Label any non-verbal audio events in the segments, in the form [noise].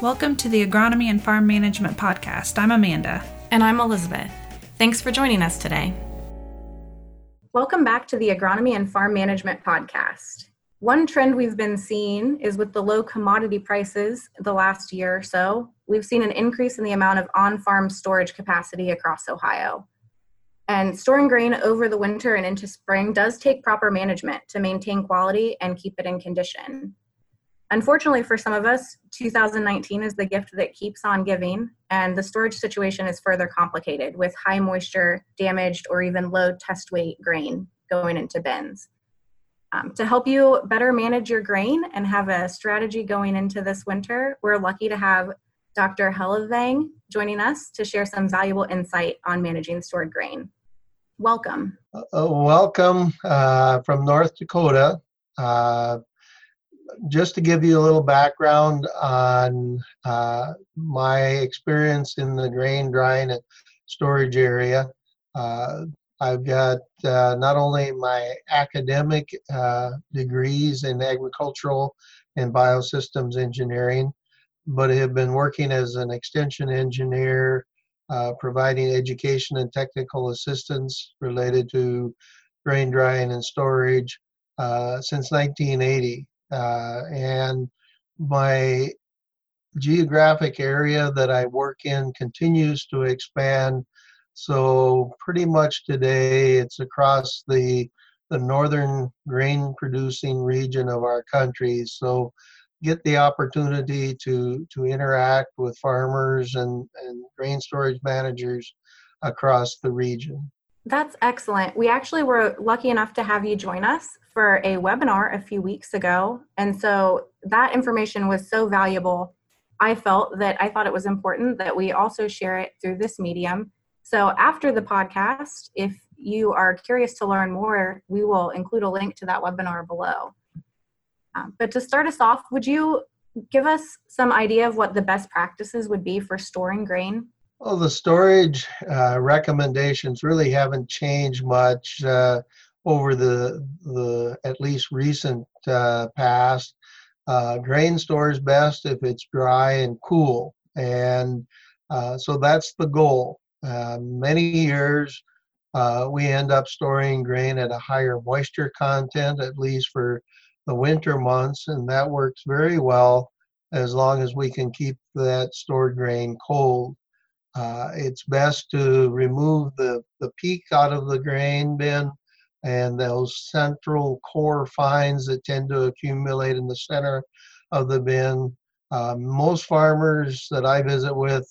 Welcome to the Agronomy and Farm Management Podcast. I'm Amanda. And I'm Elizabeth. Thanks for joining us today. Welcome back to the Agronomy and Farm Management Podcast. One trend we've been seeing is with the low commodity prices the last year or so, we've seen an increase in the amount of on farm storage capacity across Ohio. And storing grain over the winter and into spring does take proper management to maintain quality and keep it in condition. Unfortunately, for some of us, 2019 is the gift that keeps on giving, and the storage situation is further complicated with high moisture, damaged, or even low test weight grain going into bins. Um, to help you better manage your grain and have a strategy going into this winter, we're lucky to have Dr. Hellevang joining us to share some valuable insight on managing stored grain. Welcome. Uh, welcome uh, from North Dakota. Uh, just to give you a little background on uh, my experience in the grain drying and storage area, uh, I've got uh, not only my academic uh, degrees in agricultural and biosystems engineering, but have been working as an extension engineer, uh, providing education and technical assistance related to grain drying and storage uh, since 1980 uh, and my geographic area that I work in continues to expand. So pretty much today it's across the the northern grain producing region of our country. So get the opportunity to to interact with farmers and, and grain storage managers across the region. That's excellent. We actually were lucky enough to have you join us for a webinar a few weeks ago. And so that information was so valuable. I felt that I thought it was important that we also share it through this medium. So after the podcast, if you are curious to learn more, we will include a link to that webinar below. Um, but to start us off, would you give us some idea of what the best practices would be for storing grain? Well, the storage uh, recommendations really haven't changed much. Uh, over the the at least recent uh, past. Uh, grain stores best if it's dry and cool, and uh, so that's the goal. Uh, many years uh, we end up storing grain at a higher moisture content, at least for the winter months, and that works very well as long as we can keep that stored grain cold. Uh, it's best to remove the, the peak out of the grain bin and those central core fines that tend to accumulate in the center of the bin. Uh, most farmers that I visit with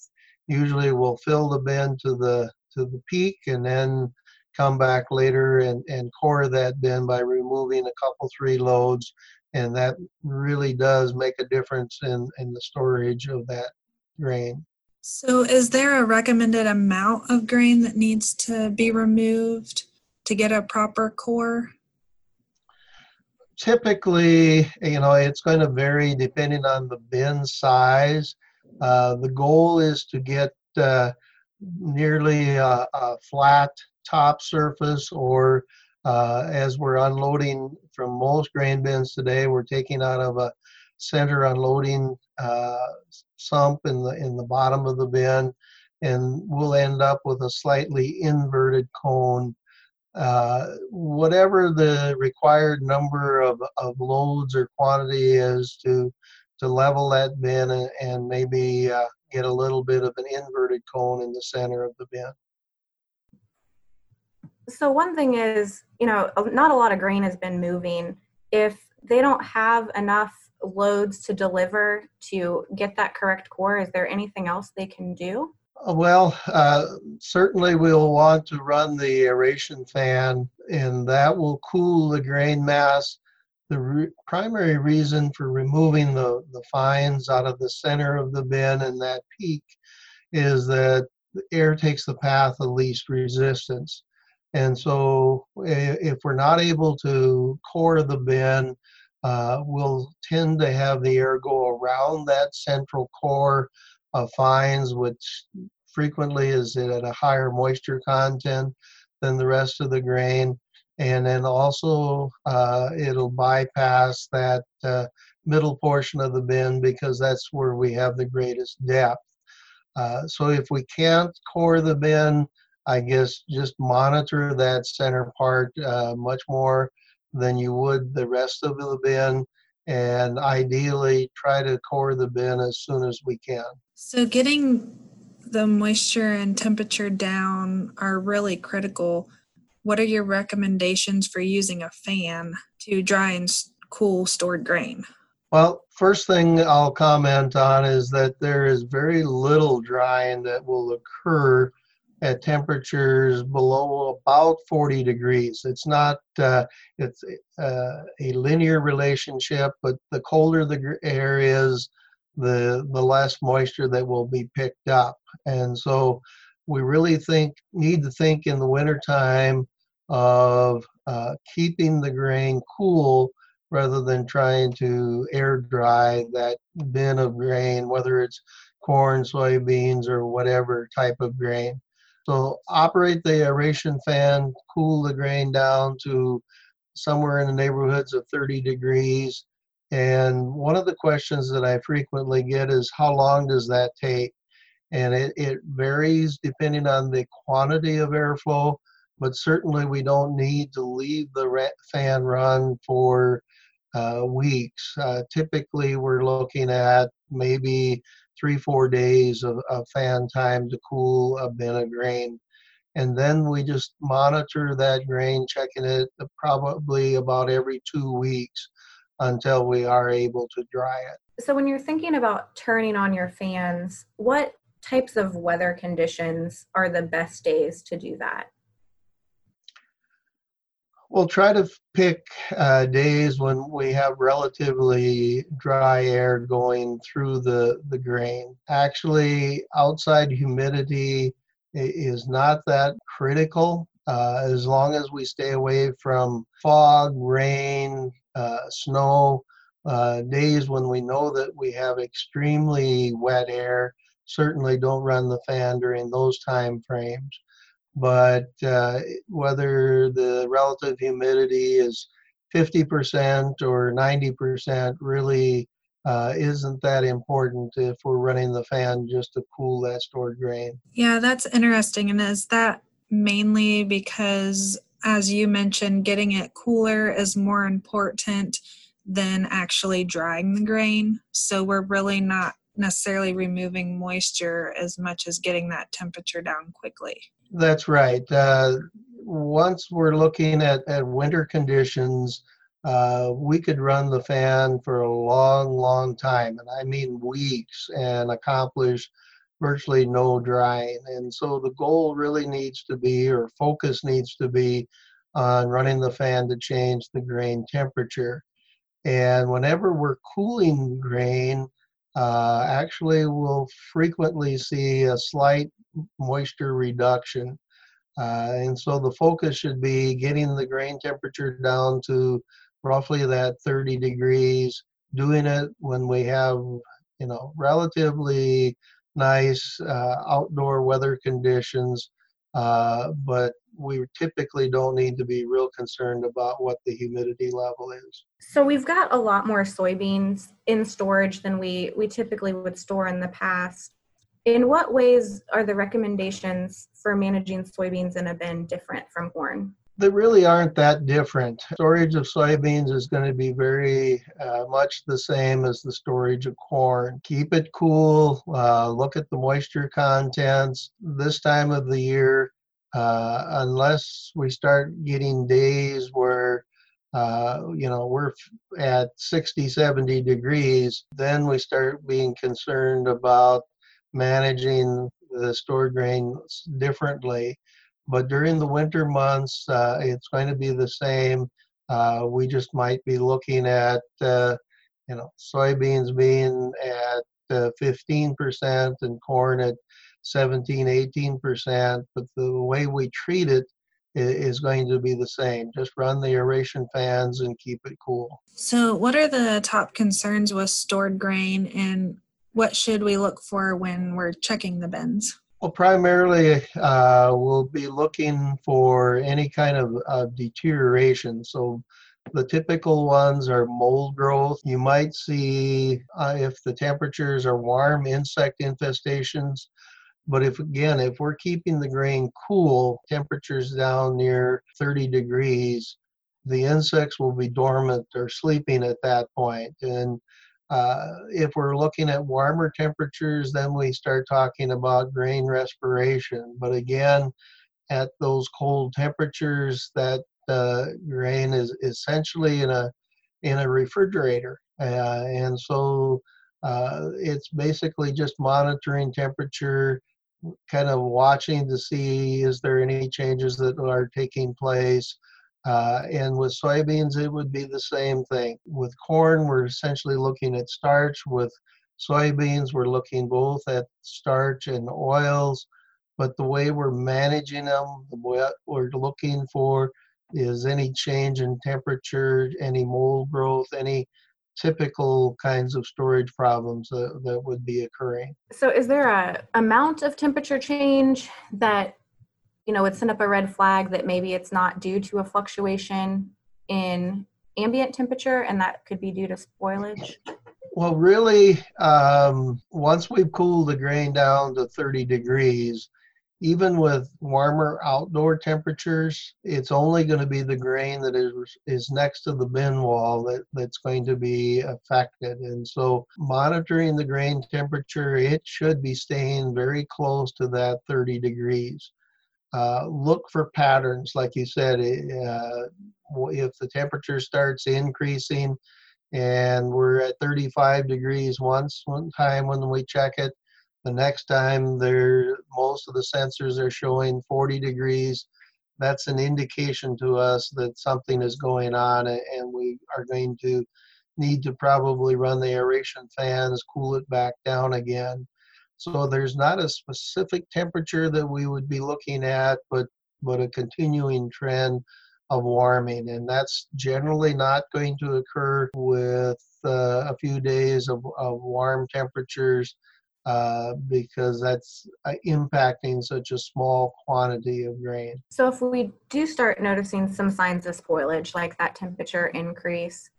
usually will fill the bin to the to the peak and then come back later and, and core that bin by removing a couple three loads and that really does make a difference in, in the storage of that grain. So is there a recommended amount of grain that needs to be removed? to get a proper core? Typically, you know, it's going to vary depending on the bin size. Uh, the goal is to get uh, nearly a, a, flat top surface or uh, as we're unloading from most grain bins today, we're taking out of a center unloading uh, sump in the in the bottom of the bin, and we'll end up with a slightly inverted cone uh, whatever the required number of, of loads or quantity is to to level that bin and, and maybe uh, get a little bit of an inverted cone in the center of the bin. So one thing is, you know, not a lot of grain has been moving. If they don't have enough loads to deliver to get that correct core, is there anything else they can do? Well, uh, certainly we'll want to run the aeration fan, and that will cool the grain mass. The re- primary reason for removing the, the fines out of the center of the bin and that peak is that air takes the path of least resistance. And so, if we're not able to core the bin, uh, we'll tend to have the air go around that central core of fines, which frequently is at a higher moisture content than the rest of the grain. And then also uh, it'll bypass that uh, middle portion of the bin because that's where we have the greatest depth. Uh, so if we can't core the bin, I guess just monitor that center part uh, much more than you would the rest of the bin and ideally try to core the bin as soon as we can. So getting the moisture and temperature down are really critical. What are your recommendations for using a fan to dry and cool stored grain? Well, first thing I'll comment on is that there is very little drying that will occur at temperatures below about 40 degrees. It's not uh, it's uh, a linear relationship, but the colder the air is, the the less moisture that will be picked up. And so we really think need to think in the wintertime of uh, keeping the grain cool rather than trying to air dry that bin of grain, whether it's corn, soybeans, or whatever type of grain. So operate the aeration fan, cool the grain down to somewhere in the neighborhoods of 30 degrees. And one of the questions that I frequently get is how long does that take? And it, it varies depending on the quantity of airflow, but certainly we don't need to leave the fan run for uh, weeks. Uh, typically, we're looking at maybe three, four days of, of fan time to cool a bin of grain. And then we just monitor that grain, checking it probably about every two weeks until we are able to dry it. So, when you're thinking about turning on your fans, what types of weather conditions are the best days to do that? We'll try to pick uh, days when we have relatively dry air going through the, the grain. Actually, outside humidity is not that critical uh, as long as we stay away from fog, rain, uh, snow, uh, days when we know that we have extremely wet air. Certainly don't run the fan during those time frames but uh, whether the relative humidity is 50% or 90% really uh, isn't that important if we're running the fan just to cool that stored grain. Yeah, that's interesting. And is that mainly because, as you mentioned, getting it cooler is more important than actually drying the grain? So we're really not necessarily removing moisture as much as getting that temperature down quickly. That's right. Uh, once we're looking at, at winter conditions, uh, we could run the fan for a long, long time, and I mean weeks, and accomplish virtually no drying. And so the goal really needs to be, or focus needs to be, on running the fan to change the grain temperature. And whenever we're cooling grain, uh, actually we'll frequently see a slight moisture reduction. Uh, and so the focus should be getting the grain temperature down to roughly that 30 degrees, doing it when we have, you know, relatively nice uh, outdoor weather conditions, uh, but we typically don't need to be real concerned about what the humidity level is. So we've got a lot more soybeans in storage than we we typically would store in the past. In what ways are the recommendations for managing soybeans in a bin different from corn? They really aren't that different. Storage of soybeans is going to be very uh, much the same as the storage of corn. Keep it cool, uh, look at the moisture contents. This time of the year, uh, unless we start getting days where uh, you know we're at 60 70 degrees then we start being concerned about managing the stored grain differently but during the winter months uh, it's going to be the same uh, we just might be looking at uh, you know soybeans being at 15% uh, and corn at 17, 18%, but the way we treat it is going to be the same. Just run the aeration fans and keep it cool. So, what are the top concerns with stored grain and what should we look for when we're checking the bins? Well, primarily, uh, we'll be looking for any kind of, of deterioration. So, The typical ones are mold growth. You might see, uh, if the temperatures are warm, insect infestations. But if again, if we're keeping the grain cool, temperatures down near 30 degrees, the insects will be dormant or sleeping at that point. And uh, if we're looking at warmer temperatures, then we start talking about grain respiration. But again, at those cold temperatures, that uh, grain is essentially in a in a refrigerator, uh, and so uh, it's basically just monitoring temperature, kind of watching to see is there any changes that are taking place. Uh, and with soybeans, it would be the same thing. With corn, we're essentially looking at starch. With soybeans, we're looking both at starch and oils. But the way we're managing them, what we're looking for is any change in temperature, any mold growth, any typical kinds of storage problems that, that would be occurring. So, is there a amount of temperature change that you know would send up a red flag that maybe it's not due to a fluctuation in ambient temperature, and that could be due to spoilage? Well, really, um, once we've cooled the grain down to 30 degrees, even with warmer outdoor temperatures, it's only going to be the grain that is is next to the bin wall that, that's going to be affected. And so monitoring the grain temperature, it should be staying very close to that 30 degrees. Uh, look for patterns, like you said, uh, if the temperature starts increasing and we're at 35 degrees once one time when we check it, the next time they're most of the sensors are showing 40 degrees. That's an indication to us that something is going on and we are going to need to probably run the aeration fans, cool it back down again. So there's not a specific temperature that we would be looking at, but but a continuing trend of warming, and that's generally not going to occur with uh, a few days of, of warm temperatures uh, because that's uh, impacting such a small quantity of grain. So, if we do start noticing some signs of spoilage, like that temperature increase,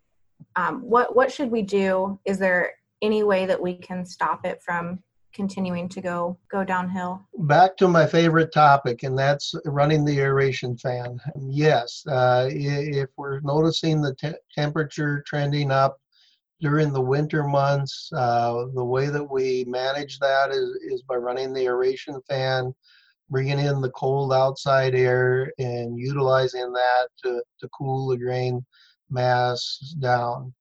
um, what what should we do? Is there any way that we can stop it from continuing to go go downhill? Back to my favorite topic, and that's running the aeration fan. Yes, uh, if we're noticing the te- temperature trending up during the winter months, uh, the way that we manage that is, is by running the aeration fan, bringing in the cold outside air, and utilizing that to, to cool the grain mass down.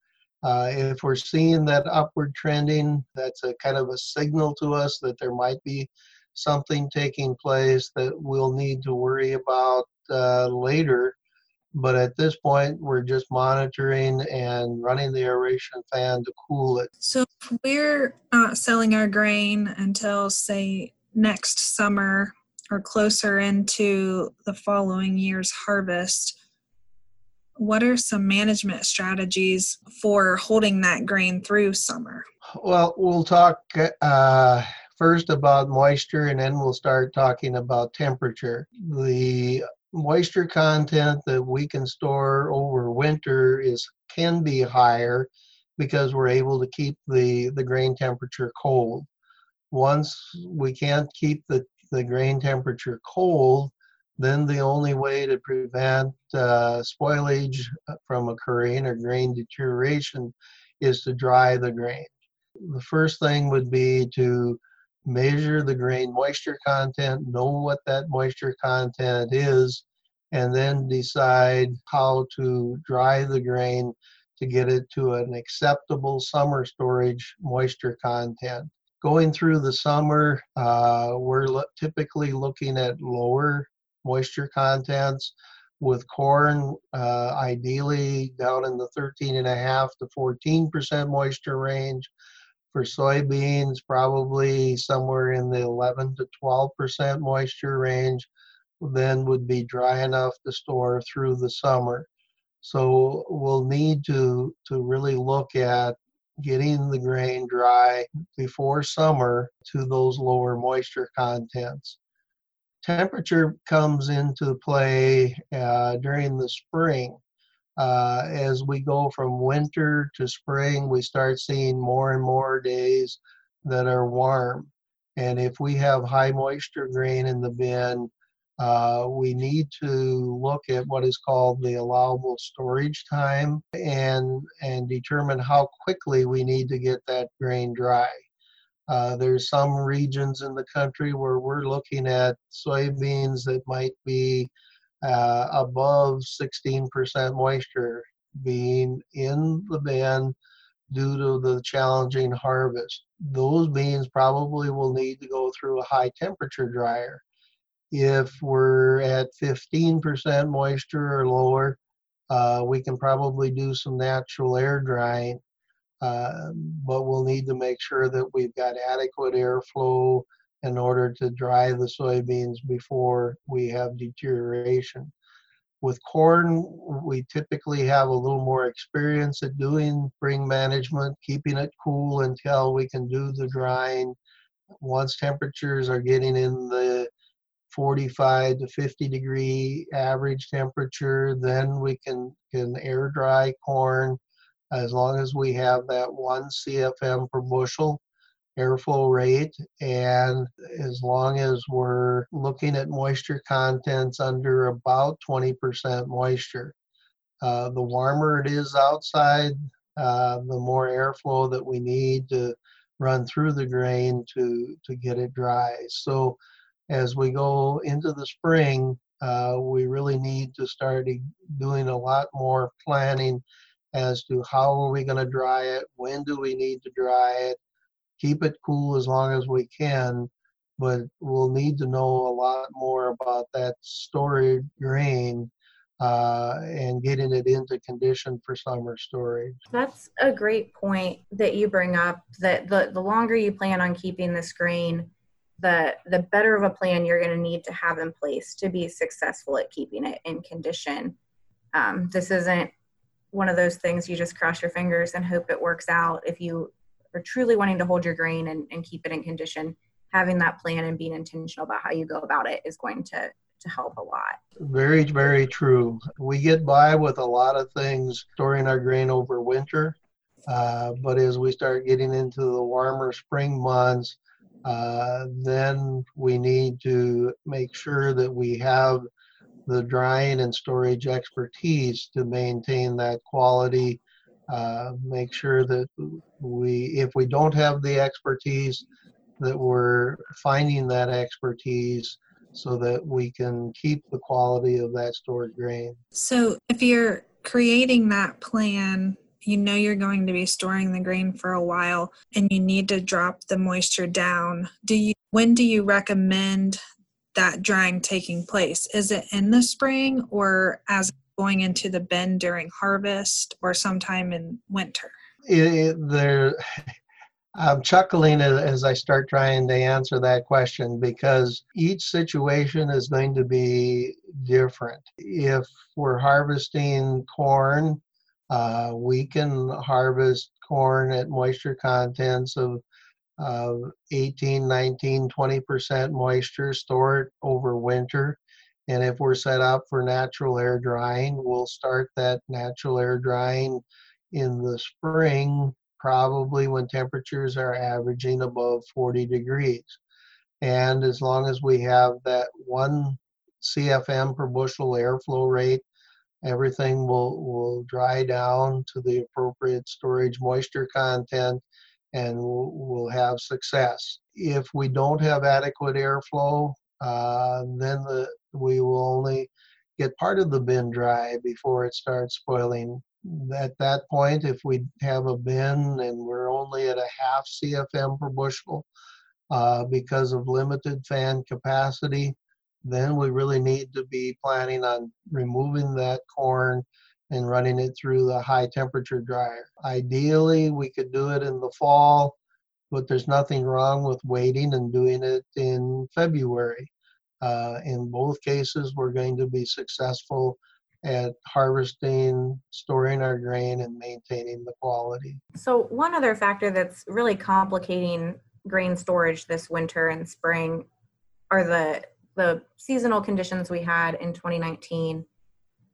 Uh, if we're seeing that upward trending, that's a kind of a signal to us that there might be something taking place that we'll need to worry about uh, later but at this point, we're just monitoring and running the aeration fan to cool it. So if we're not selling our grain until, say, next summer or closer into the following year's harvest, what are some management strategies for holding that grain through summer? Well, we'll talk uh, first about moisture and then we'll start talking about temperature. The moisture content that we can store over winter is can be higher because we're able to keep the, the grain temperature cold. Once we can't keep the, the grain temperature cold, then the only way to prevent uh, spoilage from occurring or grain deterioration is to dry the grain. The first thing would be to measure the grain moisture content, know what that moisture content is, and then decide how to dry the grain to get it to an acceptable summer storage moisture content. Going through the summer, uh, we're lo- typically looking at lower moisture contents with corn uh, ideally down in the 13 and a half to 14 percent moisture range for soybeans, probably somewhere in the 11 to 12 percent moisture range, then would be dry enough to store through the summer. So we'll need to to really look at getting the grain dry before summer to those lower moisture contents. Temperature comes into play uh, during the spring Uh, as we go from winter to spring, we start seeing more and more days that are warm. And if we have high moisture grain in the bin, uh, we need to look at what is called the allowable storage time and and determine how quickly we need to get that grain dry. Uh, there's some regions in the country where we're looking at soybeans that might be uh, above 16% moisture being in the bin due to the challenging harvest. Those beans probably will need to go through a high temperature dryer. If we're at 15% moisture or lower, uh, we can probably do some natural air drying uh, but we'll need to make sure that we've got adequate airflow in order to dry the soybeans before we have deterioration. With corn, we typically have a little more experience at doing spring management, keeping it cool until we can do the drying. Once temperatures are getting in the 45 to 50 degree average temperature, then we can, can air dry corn as long as we have that one CFM per bushel airflow rate and as long as we're looking at moisture contents under about 20% moisture. Uh, the warmer it is outside, uh, the more airflow that we need to run through the grain to, to get it dry. So as we go into the spring, uh, we really need to start doing a lot more planning as to how are we going to dry it, when do we need to dry it, keep it cool as long as we can, but we'll need to know a lot more about that stored grain uh, and getting it into condition for summer storage. That's a great point that you bring up. That the, the longer you plan on keeping this grain, the the better of a plan you're going to need to have in place to be successful at keeping it in condition. Um, this isn't one of those things you just cross your fingers and hope it works out. If you are truly wanting to hold your grain and, and keep it in condition, having that plan and being intentional about how you go about it is going to to help a lot. Very, very true. We get by with a lot of things storing our grain over winter, uh, but as we start getting into the warmer spring months, uh, then we need to make sure that we have the drying and storage expertise to maintain that quality. Uh, make sure that we, if we don't have the expertise, that we're finding that expertise so that we can keep the quality of that stored grain. So, if you're creating that plan, you know you're going to be storing the grain for a while and you need to drop the moisture down. Do you when do you recommend that drying taking place? Is it in the spring or as going into the bin during harvest or sometime in winter? It, there, [laughs] I'm chuckling as I start trying to answer that question because each situation is going to be different. If we're harvesting corn, uh, we can harvest corn at moisture contents of of 18, 19, 20% moisture, store it over winter. And if we're set up for natural air drying, we'll start that natural air drying in the spring, probably when temperatures are averaging above 40 degrees. And as long as we have that one CFM per bushel airflow rate, everything will, will dry down to the appropriate storage moisture content and we'll, we'll have success. If we don't have adequate airflow, uh, then the, we will only get part of the bin dry before it starts spoiling. At that point, if we have a bin and we're only at a half CFM per bushel uh, because of limited fan capacity, then we really need to be planning on removing that corn and running it through the high temperature dryer. Ideally, we could do it in the fall, but there's nothing wrong with waiting and doing it in February. Uh, in both cases, we're going to be successful at harvesting, storing our grain, and maintaining the quality. So, one other factor that's really complicating grain storage this winter and spring are the the seasonal conditions we had in 2019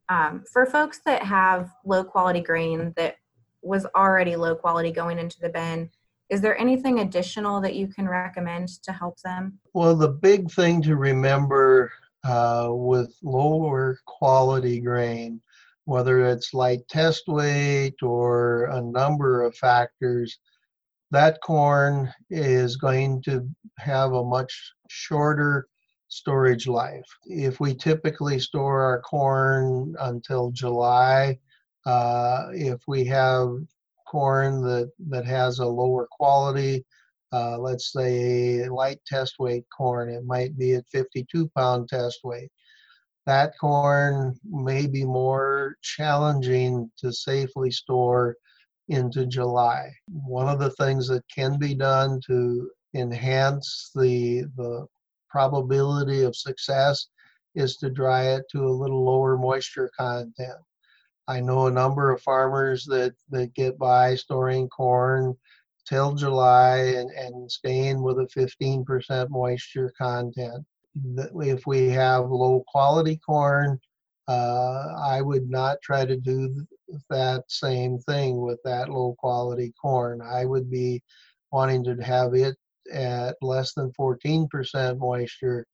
Um, for folks that have low quality grain that was already low quality going into the bin, is there anything additional that you can recommend to help them? Well, the big thing to remember uh, with lower quality grain, whether it's light test weight or a number of factors, that corn is going to have a much shorter storage life. If we typically store our corn until July, uh, if we have corn that, that has a lower quality, uh, let's say light test weight corn, it might be at 52 pound test weight. That corn may be more challenging to safely store into July. One of the things that can be done to enhance the, the probability of success is to dry it to a little lower moisture content. I know a number of farmers that, that get by storing corn till July and, and staying with a 15% moisture content. If we have low quality corn, uh, I would not try to do that same thing with that low quality corn. I would be wanting to have it at less than 14% moisture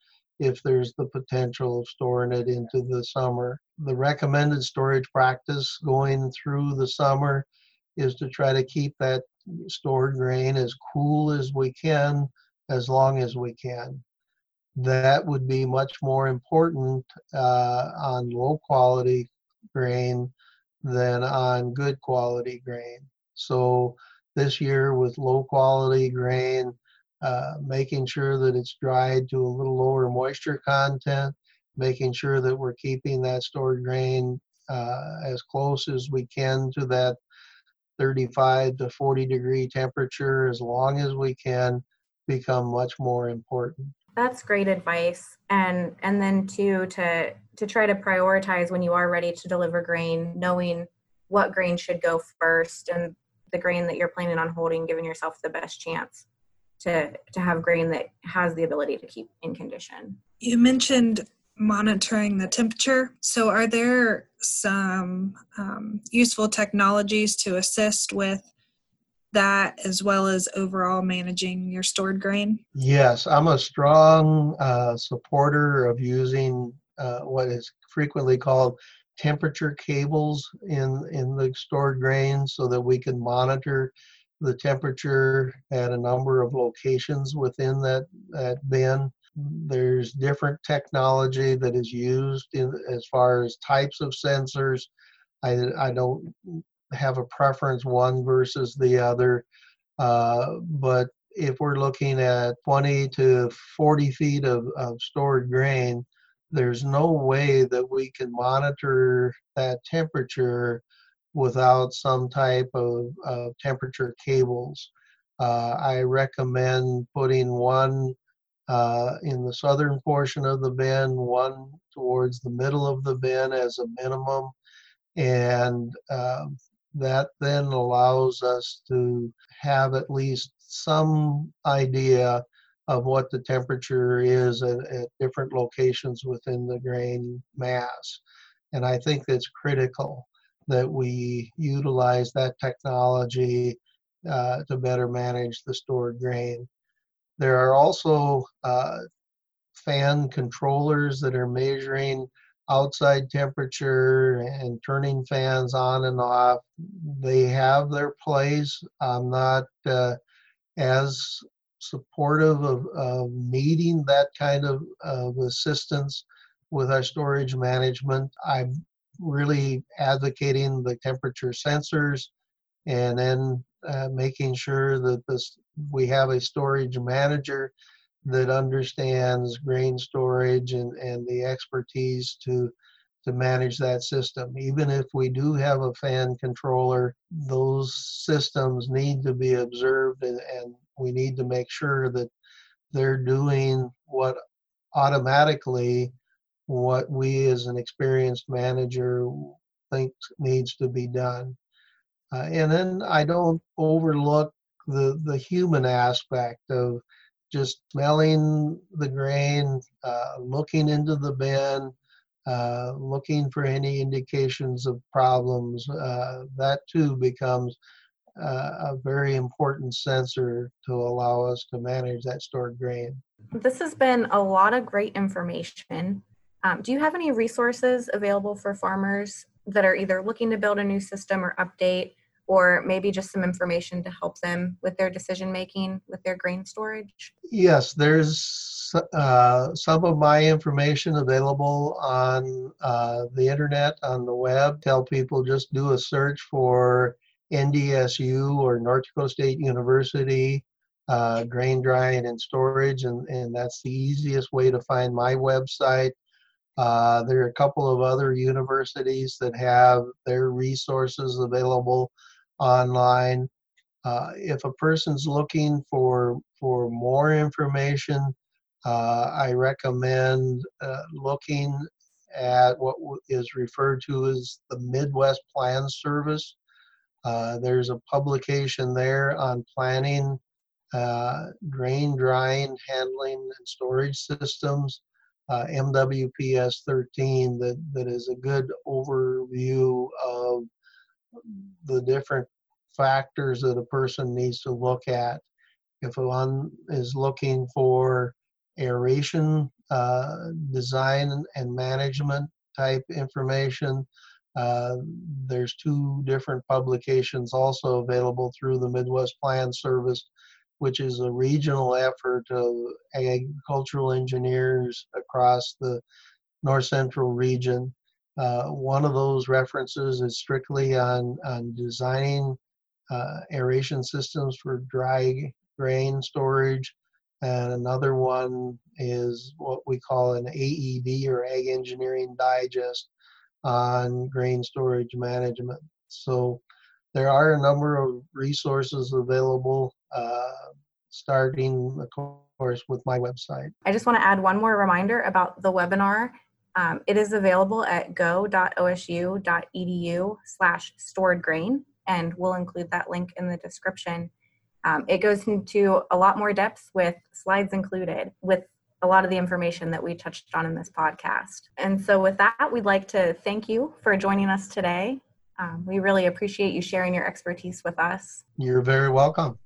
if there's the potential of storing it into the summer. The recommended storage practice going through the summer is to try to keep that stored grain as cool as we can as long as we can. That would be much more important uh, on low quality grain than on good quality grain. So this year with low quality grain, uh, making sure that it's dried to a little lower moisture content, making sure that we're keeping that stored grain uh, as close as we can to that 35 to 40 degree temperature as long as we can become much more important. That's great advice. And and then too to to try to prioritize when you are ready to deliver grain, knowing what grain should go first and the grain that you're planning on holding, giving yourself the best chance to to have grain that has the ability to keep in condition. You mentioned monitoring the temperature. So, are there some um, useful technologies to assist with that as well as overall managing your stored grain? Yes, I'm a strong uh, supporter of using uh, what is frequently called temperature cables in in the stored grain so that we can monitor the temperature at a number of locations within that, that bin. There's different technology that is used in as far as types of sensors. I, I don't have a preference one versus the other, uh, but if we're looking at 20 to 40 feet of, of stored grain, there's no way that we can monitor that temperature without some type of, of temperature cables. Uh, I recommend putting one uh, in the southern portion of the bin, one towards the middle of the bin as a minimum, and uh, that then allows us to have at least some idea of what the temperature is at, at different locations within the grain mass. And I think that's critical that we utilize that technology uh, to better manage the stored grain. There are also uh, fan controllers that are measuring outside temperature and turning fans on and off. They have their place. I'm not uh, as supportive of, of needing that kind of, of assistance with our storage management. I'm really advocating the temperature sensors and then uh, making sure that this we have a storage manager that understands grain storage and, and the expertise to to manage that system. Even if we do have a fan controller, those systems need to be observed and, and we need to make sure that they're doing what automatically what we as an experienced manager think needs to be done. Uh, and then I don't overlook the, the human aspect of just smelling the grain, uh, looking into the bin, uh, looking for any indications of problems. Uh, that too becomes uh, a very important sensor to allow us to manage that stored grain. This has been a lot of great information. Um, do you have any resources available for farmers that are either looking to build a new system or update, or maybe just some information to help them with their decision making with their grain storage? Yes, there's uh, some of my information available on uh, the internet, on the web. Tell people just do a search for NDSU or North Dakota State University uh, grain drying and storage, and, and that's the easiest way to find my website. Uh, there are a couple of other universities that have their resources available online. Uh, if a person's looking for for more information, uh, I recommend uh, looking at what is referred to as the Midwest Plan Service. Uh, there's a publication there on planning, grain drying, handling, and storage systems, uh, MWPS 13, that, that is a good overview of the different factors that a person needs to look at. If one is looking for aeration uh, design and management type information, uh, there's two different publications also available through the Midwest Plan Service, which is a regional effort of agricultural engineers across the north central region. Uh, one of those references is strictly on, on designing uh, aeration systems for dry grain storage. And another one is what we call an AED or Ag Engineering Digest, on grain storage management. So there are a number of resources available, uh, starting, of course, with my website. I just want to add one more reminder about the webinar. Um, it is available at go.osu.edu slash stored grain, and we'll include that link in the description. Um, it goes into a lot more depth with slides included with a lot of the information that we touched on in this podcast. And so, with that, we'd like to thank you for joining us today. Um, we really appreciate you sharing your expertise with us. You're very welcome.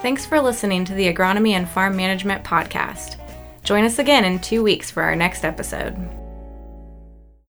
Thanks for listening to the Agronomy and Farm Management Podcast. Join us again in two weeks for our next episode.